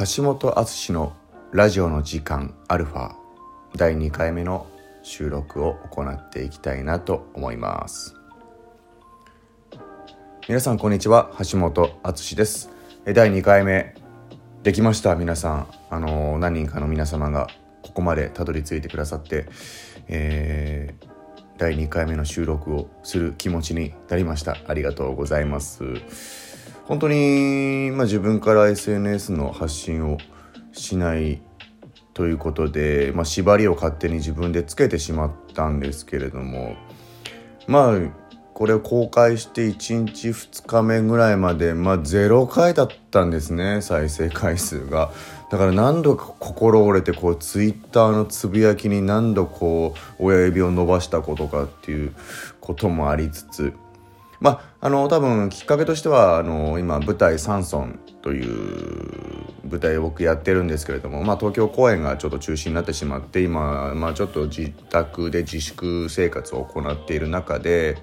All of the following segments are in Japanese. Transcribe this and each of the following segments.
橋本敦のラジオの時間アルファ第2回目の収録を行っていきたいなと思います。皆さんこんにちは橋本敦です。第2回目できました？皆さん。あの何人かの皆様がここまでたどり着いてくださって、えー、第2回目の収録をする気持ちになりました。ありがとうございます。本当に、まあ、自分から SNS の発信をしないということで、まあ、縛りを勝手に自分でつけてしまったんですけれどもまあこれを公開して1日2日目ぐらいまで、まあ、0回だったんですね再生回数が。だから何度か心折れてこうツイッターのつぶやきに何度こう親指を伸ばしたことかっていうこともありつつまあ、あの多分きっかけとしてはあの今舞台「サンソン」という舞台を僕やってるんですけれども、まあ、東京公演がちょっと中止になってしまって今、まあ、ちょっと自宅で自粛生活を行っている中で。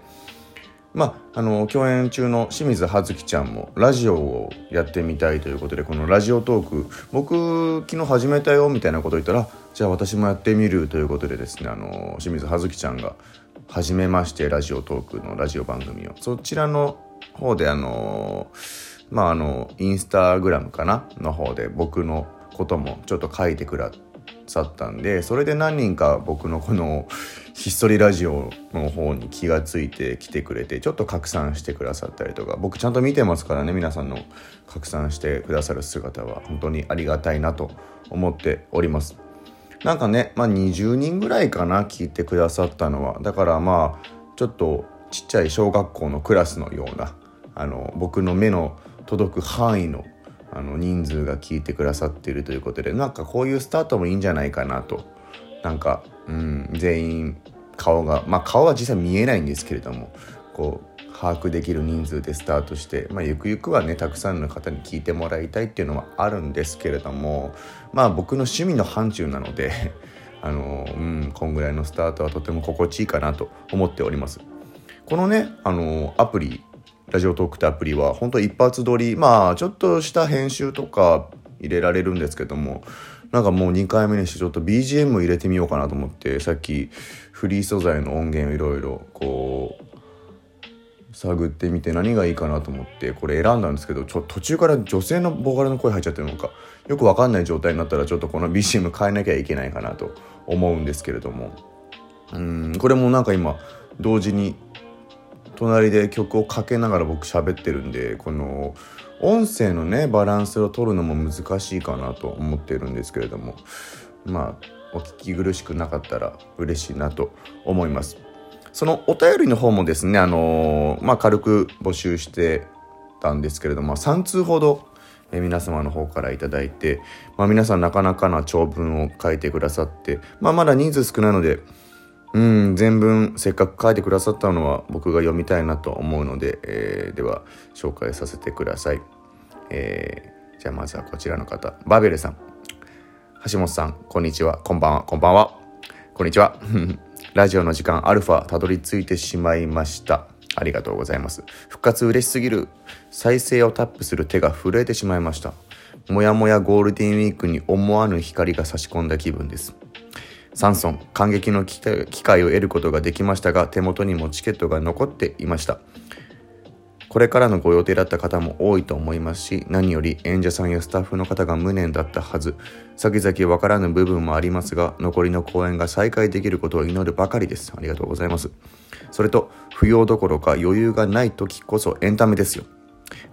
まあ、あの共演中の清水葉月ちゃんもラジオをやってみたいということでこのラジオトーク僕昨日始めたよみたいなことを言ったらじゃあ私もやってみるということでですねあの清水葉月ちゃんが初めましてラジオトークのラジオ番組を。そちらの方であのまああのインスタグラムかなの方で僕のこともちょっと書いてくださったんでそれで何人か僕のこのひっそりラジオの方に気がついてきてくれてちょっと拡散してくださったりとか僕ちゃんと見てますからね皆さんの拡散してくださる姿は本当にありがたいなと思っております。なんかね、まあ、20人ぐらいかな聞いてくださったのは。だからまあちょっとちっちゃい小学校のクラスのようなあの僕の目の届く範囲のあの人数が聞いてくださっているということでなんかこういうスタートもいいんじゃないかなと。なんか、うん、全員顔がまあ顔は実際見えないんですけれどもこう把握できる人数でスタートして、まあ、ゆくゆくはねたくさんの方に聞いてもらいたいっていうのはあるんですけれどもまあ僕の趣味の範疇なので あのうんこんぐらいのスタートはとても心地いいかなと思っております。このねあのアプリラジオトークってアプリは本当一発撮りまあちょっとした編集とか入れられるんですけどもなんかもう2回目にしてちょっと BGM 入れてみようかなと思ってさっきフリー素材の音源をいろいろこう探ってみて何がいいかなと思ってこれ選んだんですけどちょ途中から女性のボーカルの声入っちゃってるのかよく分かんない状態になったらちょっとこの BCM 変えなきゃいけないかなと思うんですけれどもうんこれもなんか今同時に隣で曲をかけながら僕喋ってるんでこの音声のねバランスを取るのも難しいかなと思ってるんですけれどもまあお聞き苦しくなかったら嬉しいなと思います。そのお便りの方もですね、あのー、まあ、軽く募集してたんですけれども、3通ほど、え皆様の方から頂いて、まあ、皆さんなかなかな長文を書いてくださって、まあ、まだ人数少ないので、うん、全文せっかく書いてくださったのは僕が読みたいなと思うので、えー、では紹介させてください。えー、じゃあまずはこちらの方、バベルさん。橋本さん、こんにちは。こんばんは。こんばんは。こんにちは。ラジオの時間アルファたどり着いてしまいました。ありがとうございます。復活嬉しすぎる。再生をタップする手が震えてしまいました。もやもやゴールデンウィークに思わぬ光が差し込んだ気分です。サンソン、感激の機会を得ることができましたが、手元にもチケットが残っていました。これからのご予定だった方も多いと思いますし、何より演者さんやスタッフの方が無念だったはず、先々わからぬ部分もありますが、残りの公演が再開できることを祈るばかりです。ありがとうございます。それと、不要どころか余裕がない時こそエンタメですよ。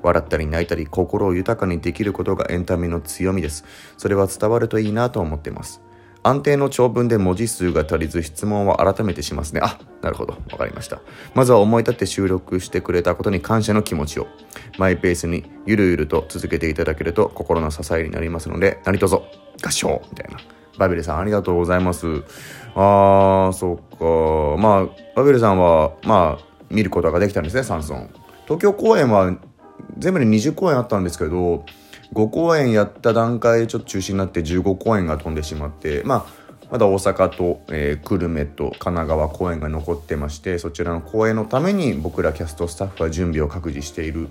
笑ったり泣いたり心を豊かにできることがエンタメの強みです。それは伝わるといいなと思っています。安定の長文で文字数が足りず質問は改めてしますね。あ、なるほど。わかりました。まずは思い立って収録してくれたことに感謝の気持ちを、マイペースにゆるゆると続けていただけると心の支えになりますので、何卒合唱みたいな。バベルさんありがとうございます。あー、そっか。まあ、バベルさんは、まあ、見ることができたんですね、サンソン。東京公演は全部で20公演あったんですけど、5公演やった段階でちょっと中止になって15公演が飛んでしまって、まあ、まだ大阪と、えー、久留米と神奈川公演が残ってましてそちらの公演のために僕らキャストスタッフは準備を各自している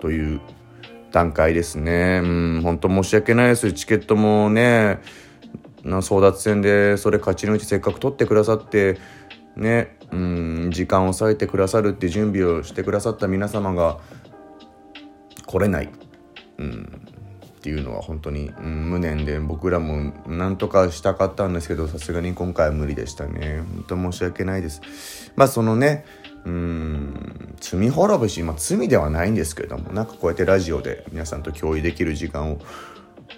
という段階ですね。うん、本当申し訳ないです。チケットもね、な争奪戦でそれ勝ち抜いてせっかく取ってくださってねうん時間を割いてくださるって準備をしてくださった皆様が来れない、うん、っていうのは本当に、うん、無念で僕らもなんとかしたかったんですけどさすがに今回は無理でしたね。本当申し訳ないです。まあそのねうん罪滅ぼし、まあ、罪ではないんですけれどもなんかこうやってラジオで皆さんと共有できる時間を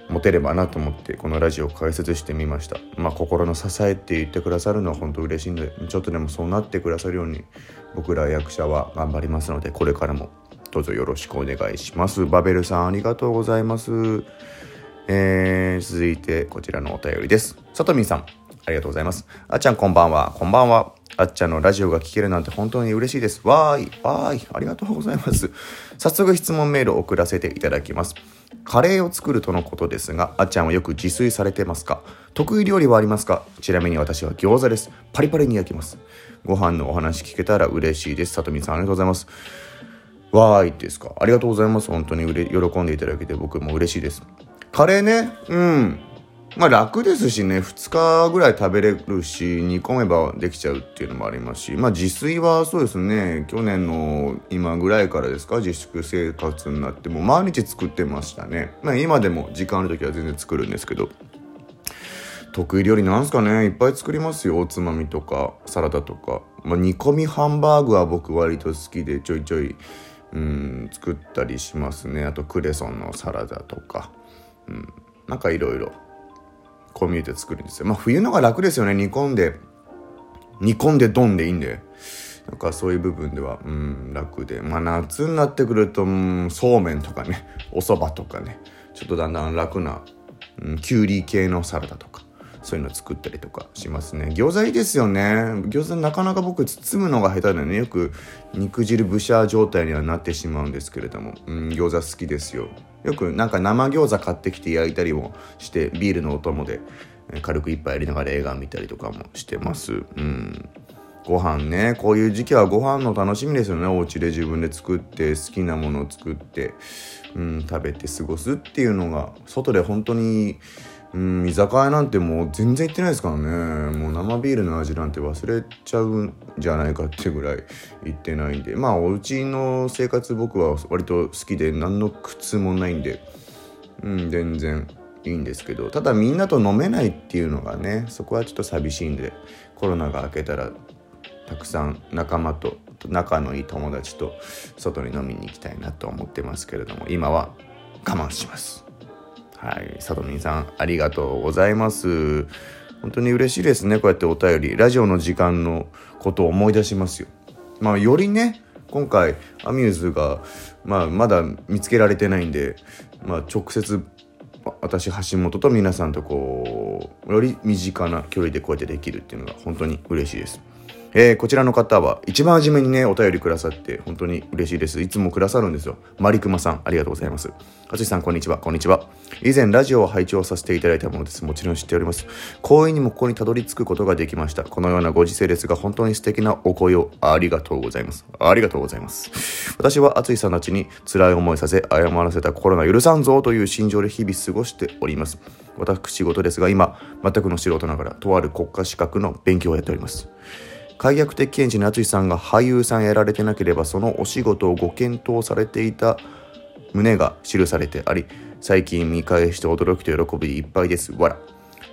持てればなと思ってこのラジオを解説してみました。まあ心の支えって言ってくださるのは本当嬉しいのでちょっとでもそうなってくださるように僕ら役者は頑張りますのでこれからもどうぞよろしくお願いしますバベルさんありがとうございますえー、続いてこちらのお便りですさとみんさんありがとうございますあっちゃんこんばんはこんばんはあっちゃんのラジオが聴けるなんて本当に嬉しいです。わーい、わーい、ありがとうございます。早速質問メールを送らせていただきます。カレーを作るとのことですが、あっちゃんはよく自炊されてますか？得意料理はありますか？ちなみに私は餃子です。パリパリに焼きます。ご飯のお話聞けたら嬉しいです。さとみさんありがとうございます。わーいですか。ありがとうございます。本当にうれ喜んでいただけて僕も嬉しいです。カレーね、うん。まあ楽ですしね、2日ぐらい食べれるし、煮込めばできちゃうっていうのもありますし、まあ自炊はそうですね、去年の今ぐらいからですか、自粛生活になっても毎日作ってましたね。まあ今でも時間ある時は全然作るんですけど、得意料理なんすかねいっぱい作りますよ。おつまみとか、サラダとか。まあ煮込みハンバーグは僕割と好きでちょいちょい、うん、作ったりしますね。あとクレソンのサラダとか。うん、なんかいろいろ。こう見えて作るんですよ。まあ冬のが楽ですよね。煮込んで、煮込んでドンでいいんで。なんかそういう部分では、うん、楽で。まあ夏になってくると、うん、そうめんとかね、お蕎麦とかね、ちょっとだんだん楽な、うん、きゅうり系のサラダとか。そういうの作ったりとかしますね。餃子いいですよね。餃子なかなか僕包むのが下手でね、よく肉汁ブシャー状態にはなってしまうんですけれども、うん、餃子好きですよ。よくなんか生餃子買ってきて焼いたりもしてビールのお供で軽く一杯やりながら映画見たりとかもしてますうんご飯ねこういう時期はご飯の楽しみですよねお家で自分で作って好きなものを作って、うん、食べて過ごすっていうのが外で本当にうん居酒屋なんてもう全然行ってないですからね。もう生ビールの味なんて忘れちゃうんじゃないかってぐらい行ってないんで。まあお家の生活僕は割と好きで何の苦痛もないんで。うん全然いいんですけど。ただみんなと飲めないっていうのがねそこはちょっと寂しいんで。コロナが明けたらたくさん仲間と仲のいい友達と外に飲みに行きたいなと思ってますけれども今は我慢します。はい。さとみんさん、ありがとうございます。本当に嬉しいですね。こうやってお便り。ラジオの時間のことを思い出しますよ。まあ、よりね、今回、アミューズが、まあ、まだ見つけられてないんで、まあ、直接、私、橋本と皆さんとこう、より身近な距離でこうやってできるっていうのが本当に嬉しいです。えー、こちらの方は一番初めにね、お便りくださって本当に嬉しいです。いつもくださるんですよ。マリクマさん、ありがとうございます。あつしさん、こんにちは。こんにちは。以前、ラジオを拝聴させていただいたものです。もちろん知っております。光栄にもここにたどり着くことができました。このようなご時世ですが、本当に素敵なお声をありがとうございます。ありがとうございます。私はあつしさんたちに辛い思いさせ、謝らせたコロナ許さんぞという心情で日々過ごしております。私事ですが、今、全くの素人ながら、とある国家資格の勉強をやっております。解約的検事の淳さんが俳優さんやられてなければそのお仕事をご検討されていた旨が記されてあり最近見返して驚きと喜びいっぱいですわら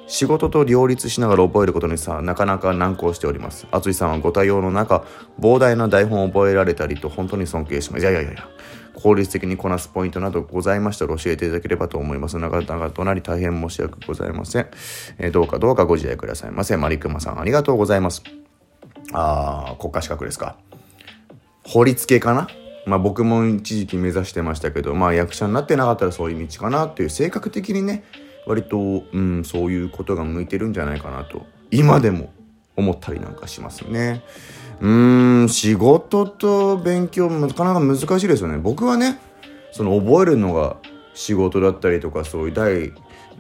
仕事と両立しながら覚えることにさなかなか難航しております淳さんはご対応の中膨大な台本を覚えられたりと本当に尊敬しますいやいやいや効率的にこなすポイントなどございましたら教えていただければと思います。長々となり大変申し訳ございません。えー、どうかどうかご自愛くださいませ。マリクマさんありがとうございます。あ国家資格ですか。法律系かな？まあ僕も一時期目指してましたけどまあ役者になってなかったらそういう道かなっていう性格的にね割と、うん、そういうことが向いてるんじゃないかなと今でも思ったりなんかしますね。うーん仕事と勉強なかなか難しいですよね。僕はねその覚えるのが仕事だったりとかそういう大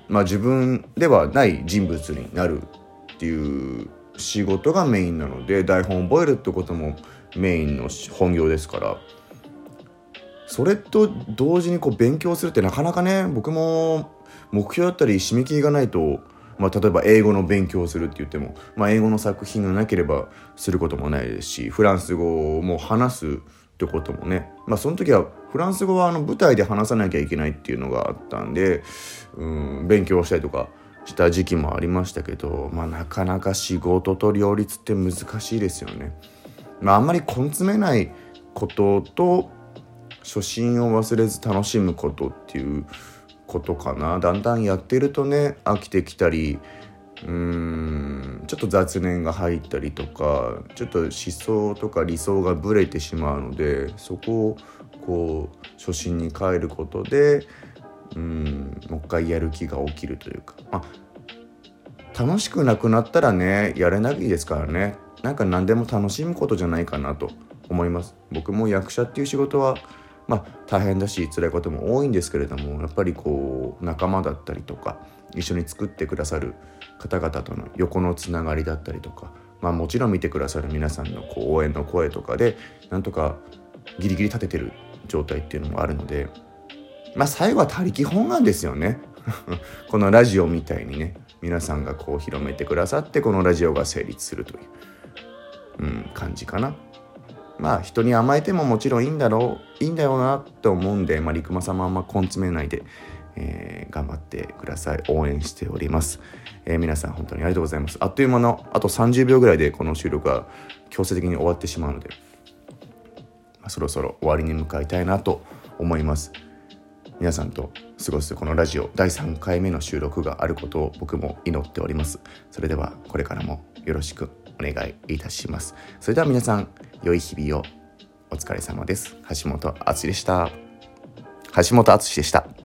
まあ自分ではない人物になるっていう仕事がメインなので台本覚えるってこともメインの本業ですから。それと同時にこう勉強するってなかなかね僕も目標だったり締め切りがないと、まあ、例えば英語の勉強をするって言っても、まあ、英語の作品がなければすることもないですしフランス語も話すってこともね、まあ、その時はフランス語はあの舞台で話さなきゃいけないっていうのがあったんでうん勉強したりとかした時期もありましたけど、まあ、なかなか仕事と両立って難しいですよね。まあ、あんまり根詰めないことと初心を忘れず楽しむことっていうことかなだんだんやってるとね飽きてきたりうーんちょっと雑念が入ったりとかちょっと思想とか理想がぶれてしまうのでそこをこう初心に帰ることでうんもう一回やる気が起きるというか、まあ、楽しくなくなったらねやれないですからね。なんか何でも楽しむことじゃないかなと思います。僕も役者っていう仕事はまあ大変だし辛いことも多いんですけれどもやっぱりこう仲間だったりとか一緒に作ってくださる方々との横のつながりだったりとか、まあ、もちろん見てくださる皆さんのこう応援の声とかでなんとかギリギリ立ててる状態っていうのもあるのでまあ最後は他力本願ですよね。このラジオみたいにね皆さんがこう広めてくださってこのラジオが成立するという、うん、感じかな。まあ人に甘えてももちろんいいんだろういいんだよなって思うんで、まあ、陸間様あんま根詰めないで、えー、頑張ってください。応援しております、えー、皆さん本当にありがとうございます。あっという間のあと30秒ぐらいでこの収録が強制的に終わってしまうので、まあ、そろそろ終わりに向かいたいなと思います。皆さんと過ごすこのラジオ第3回目の収録があることを僕も祈っております。それではこれからもよろしくお願いいたします。それでは皆さん良い日々を。お疲れ様です。橋本敦でした。橋本敦でした。